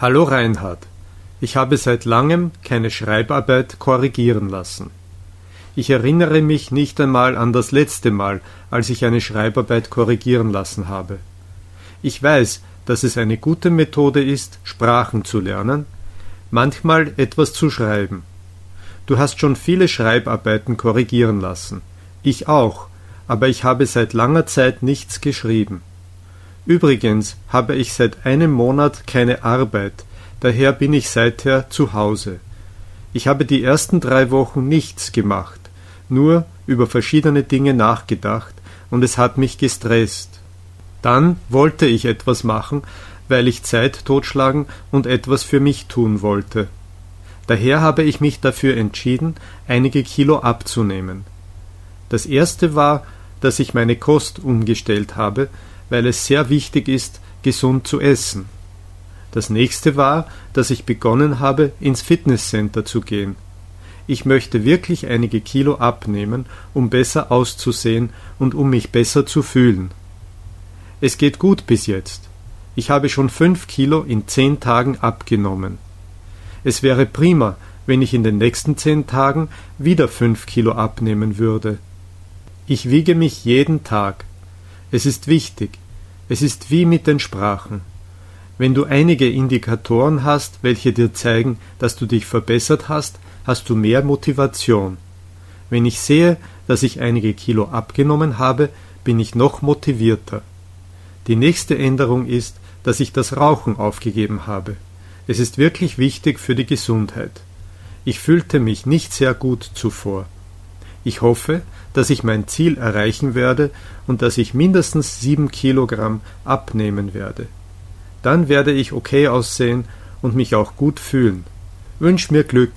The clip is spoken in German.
Hallo Reinhard. Ich habe seit langem keine Schreibarbeit korrigieren lassen. Ich erinnere mich nicht einmal an das letzte Mal, als ich eine Schreibarbeit korrigieren lassen habe. Ich weiß, dass es eine gute Methode ist, Sprachen zu lernen, manchmal etwas zu schreiben. Du hast schon viele Schreibarbeiten korrigieren lassen. Ich auch, aber ich habe seit langer Zeit nichts geschrieben. Übrigens habe ich seit einem Monat keine Arbeit, daher bin ich seither zu Hause. Ich habe die ersten drei Wochen nichts gemacht nur über verschiedene Dinge nachgedacht und es hat mich gestresst. Dann wollte ich etwas machen, weil ich Zeit totschlagen und etwas für mich tun wollte. Daher habe ich mich dafür entschieden, einige Kilo abzunehmen. Das erste war, dass ich meine Kost umgestellt habe, weil es sehr wichtig ist, gesund zu essen. Das nächste war, dass ich begonnen habe, ins Fitnesscenter zu gehen. Ich möchte wirklich einige Kilo abnehmen, um besser auszusehen und um mich besser zu fühlen. Es geht gut bis jetzt. Ich habe schon fünf Kilo in zehn Tagen abgenommen. Es wäre prima, wenn ich in den nächsten zehn Tagen wieder fünf Kilo abnehmen würde. Ich wiege mich jeden Tag. Es ist wichtig. Es ist wie mit den Sprachen. Wenn du einige Indikatoren hast, welche dir zeigen, dass du dich verbessert hast, hast du mehr Motivation. Wenn ich sehe, dass ich einige Kilo abgenommen habe, bin ich noch motivierter. Die nächste Änderung ist, dass ich das Rauchen aufgegeben habe. Es ist wirklich wichtig für die Gesundheit. Ich fühlte mich nicht sehr gut zuvor. Ich hoffe, dass ich mein Ziel erreichen werde und dass ich mindestens sieben Kilogramm abnehmen werde. Dann werde ich okay aussehen und mich auch gut fühlen. Wünsch mir Glück.